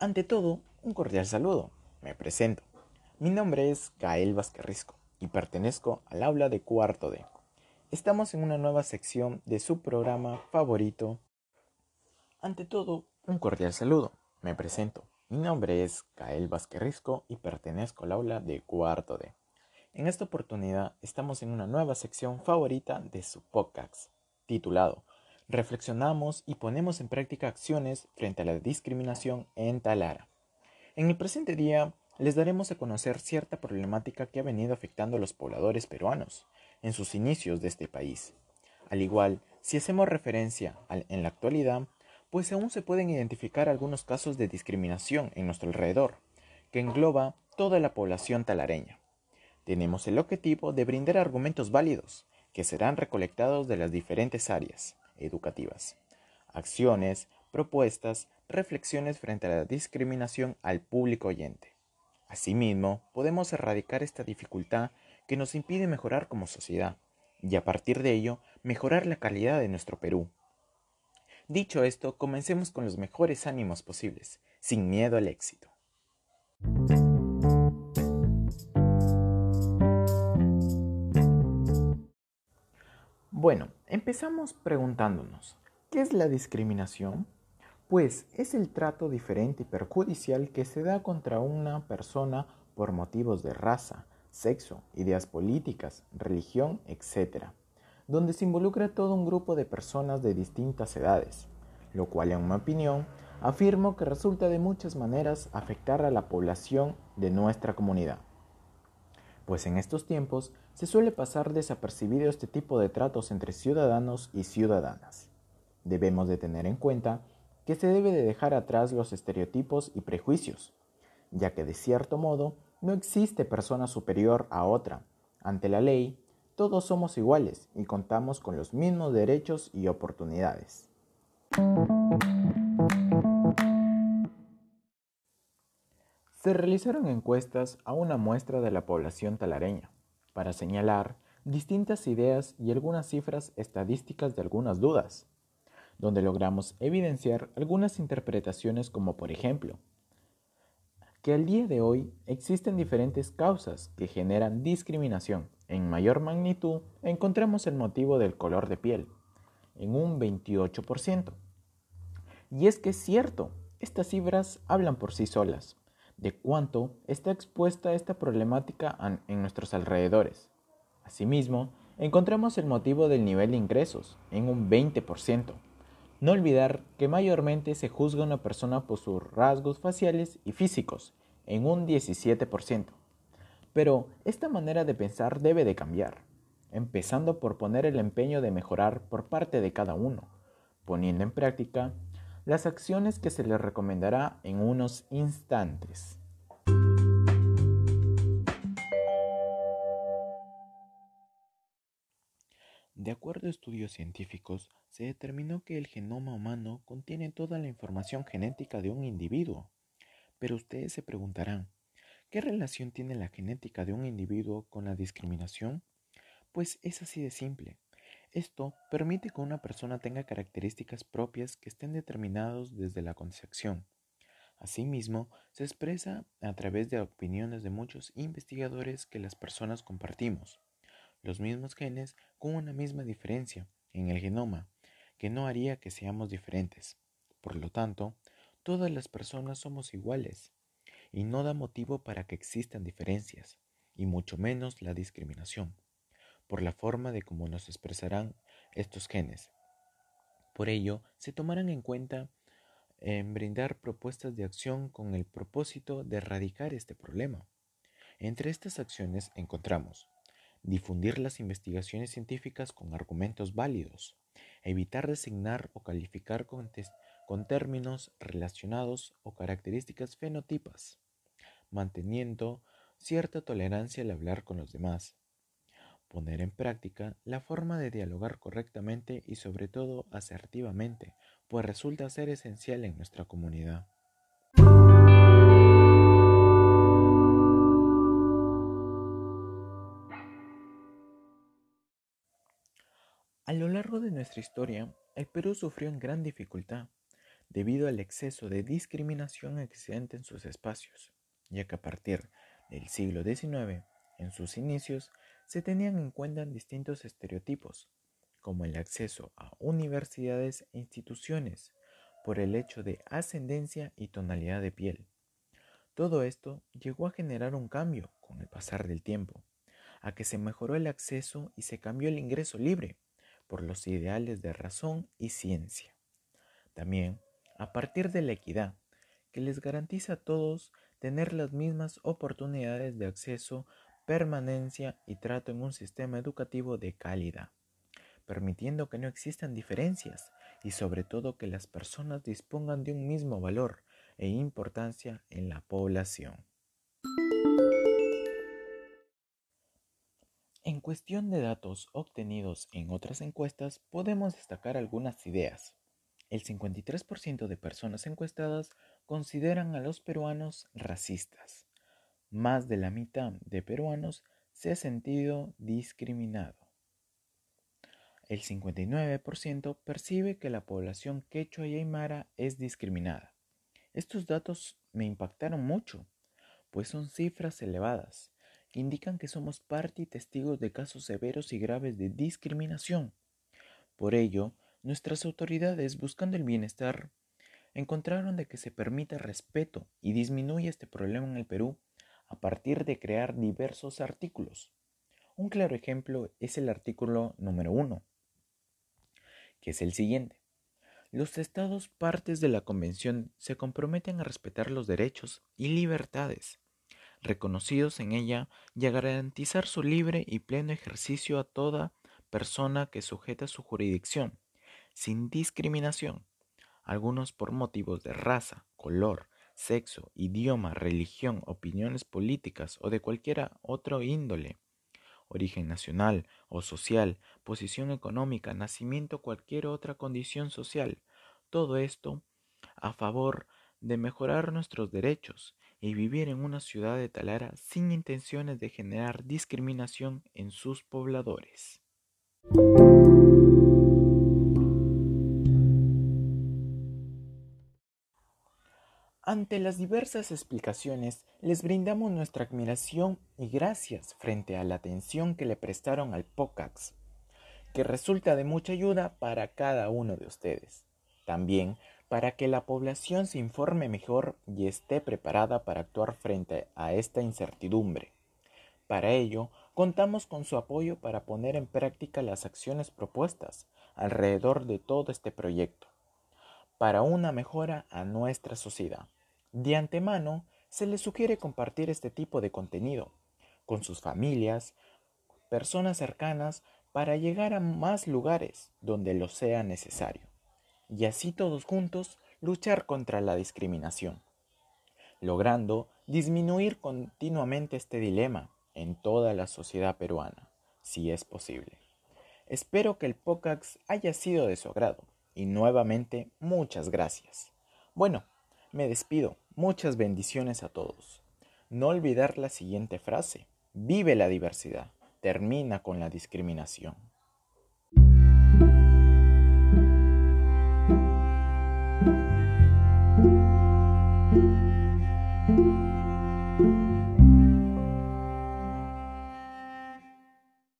Ante todo, un cordial saludo. Me presento. Mi nombre es Gael Vázquez y pertenezco al aula de cuarto D. Estamos en una nueva sección de su programa favorito. Ante todo, un cordial saludo. Me presento. Mi nombre es Gael Vázquez y pertenezco al aula de cuarto D. En esta oportunidad estamos en una nueva sección favorita de su podcast, titulado reflexionamos y ponemos en práctica acciones frente a la discriminación en Talara. En el presente día les daremos a conocer cierta problemática que ha venido afectando a los pobladores peruanos en sus inicios de este país. Al igual, si hacemos referencia en la actualidad, pues aún se pueden identificar algunos casos de discriminación en nuestro alrededor, que engloba toda la población talareña. Tenemos el objetivo de brindar argumentos válidos, que serán recolectados de las diferentes áreas, educativas. Acciones, propuestas, reflexiones frente a la discriminación al público oyente. Asimismo, podemos erradicar esta dificultad que nos impide mejorar como sociedad y a partir de ello mejorar la calidad de nuestro Perú. Dicho esto, comencemos con los mejores ánimos posibles, sin miedo al éxito. Bueno, empezamos preguntándonos, ¿qué es la discriminación? Pues es el trato diferente y perjudicial que se da contra una persona por motivos de raza, sexo, ideas políticas, religión, etc., donde se involucra todo un grupo de personas de distintas edades, lo cual en mi opinión afirmo que resulta de muchas maneras afectar a la población de nuestra comunidad pues en estos tiempos se suele pasar desapercibido este tipo de tratos entre ciudadanos y ciudadanas. Debemos de tener en cuenta que se debe de dejar atrás los estereotipos y prejuicios, ya que de cierto modo no existe persona superior a otra. Ante la ley, todos somos iguales y contamos con los mismos derechos y oportunidades. Se realizaron encuestas a una muestra de la población talareña para señalar distintas ideas y algunas cifras estadísticas de algunas dudas, donde logramos evidenciar algunas interpretaciones como por ejemplo, que al día de hoy existen diferentes causas que generan discriminación. En mayor magnitud encontramos el motivo del color de piel, en un 28%. Y es que es cierto, estas cifras hablan por sí solas de cuánto está expuesta esta problemática en nuestros alrededores. Asimismo, encontramos el motivo del nivel de ingresos en un 20%. No olvidar que mayormente se juzga a una persona por sus rasgos faciales y físicos en un 17%. Pero esta manera de pensar debe de cambiar, empezando por poner el empeño de mejorar por parte de cada uno, poniendo en práctica las acciones que se les recomendará en unos instantes. De acuerdo a estudios científicos, se determinó que el genoma humano contiene toda la información genética de un individuo. Pero ustedes se preguntarán, ¿qué relación tiene la genética de un individuo con la discriminación? Pues es así de simple. Esto permite que una persona tenga características propias que estén determinadas desde la concepción. Asimismo, se expresa a través de opiniones de muchos investigadores que las personas compartimos los mismos genes con una misma diferencia en el genoma, que no haría que seamos diferentes. Por lo tanto, todas las personas somos iguales y no da motivo para que existan diferencias, y mucho menos la discriminación por la forma de cómo nos expresarán estos genes. Por ello, se tomarán en cuenta en brindar propuestas de acción con el propósito de erradicar este problema. Entre estas acciones encontramos difundir las investigaciones científicas con argumentos válidos, evitar designar o calificar con, con términos relacionados o características fenotipas, manteniendo cierta tolerancia al hablar con los demás, poner en práctica la forma de dialogar correctamente y sobre todo asertivamente, pues resulta ser esencial en nuestra comunidad. A lo largo de nuestra historia, el Perú sufrió en gran dificultad, debido al exceso de discriminación existente en sus espacios, ya que a partir del siglo XIX, en sus inicios, se tenían en cuenta distintos estereotipos, como el acceso a universidades e instituciones, por el hecho de ascendencia y tonalidad de piel. Todo esto llegó a generar un cambio con el pasar del tiempo, a que se mejoró el acceso y se cambió el ingreso libre por los ideales de razón y ciencia. También, a partir de la equidad, que les garantiza a todos tener las mismas oportunidades de acceso, permanencia y trato en un sistema educativo de calidad, permitiendo que no existan diferencias y sobre todo que las personas dispongan de un mismo valor e importancia en la población. En cuestión de datos obtenidos en otras encuestas, podemos destacar algunas ideas. El 53% de personas encuestadas consideran a los peruanos racistas. Más de la mitad de peruanos se ha sentido discriminado. El 59% percibe que la población quechua y aymara es discriminada. Estos datos me impactaron mucho, pues son cifras elevadas indican que somos parte y testigos de casos severos y graves de discriminación. Por ello, nuestras autoridades, buscando el bienestar, encontraron de que se permita respeto y disminuye este problema en el Perú a partir de crear diversos artículos. Un claro ejemplo es el artículo número 1, que es el siguiente. Los estados partes de la Convención se comprometen a respetar los derechos y libertades reconocidos en ella y a garantizar su libre y pleno ejercicio a toda persona que sujeta su jurisdicción, sin discriminación, algunos por motivos de raza, color, sexo, idioma, religión, opiniones políticas o de cualquier otro índole origen nacional o social, posición económica, nacimiento o cualquier otra condición social. Todo esto a favor de mejorar nuestros derechos y vivir en una ciudad de Talara sin intenciones de generar discriminación en sus pobladores. Ante las diversas explicaciones, les brindamos nuestra admiración y gracias frente a la atención que le prestaron al POCAX, que resulta de mucha ayuda para cada uno de ustedes. También para que la población se informe mejor y esté preparada para actuar frente a esta incertidumbre. Para ello, contamos con su apoyo para poner en práctica las acciones propuestas alrededor de todo este proyecto, para una mejora a nuestra sociedad. De antemano, se les sugiere compartir este tipo de contenido con sus familias, personas cercanas, para llegar a más lugares donde lo sea necesario, y así todos juntos luchar contra la discriminación, logrando disminuir continuamente este dilema en toda la sociedad peruana, si es posible. Espero que el POCAX haya sido de su agrado y nuevamente muchas gracias. Bueno, me despido. Muchas bendiciones a todos. No olvidar la siguiente frase. Vive la diversidad. Termina con la discriminación.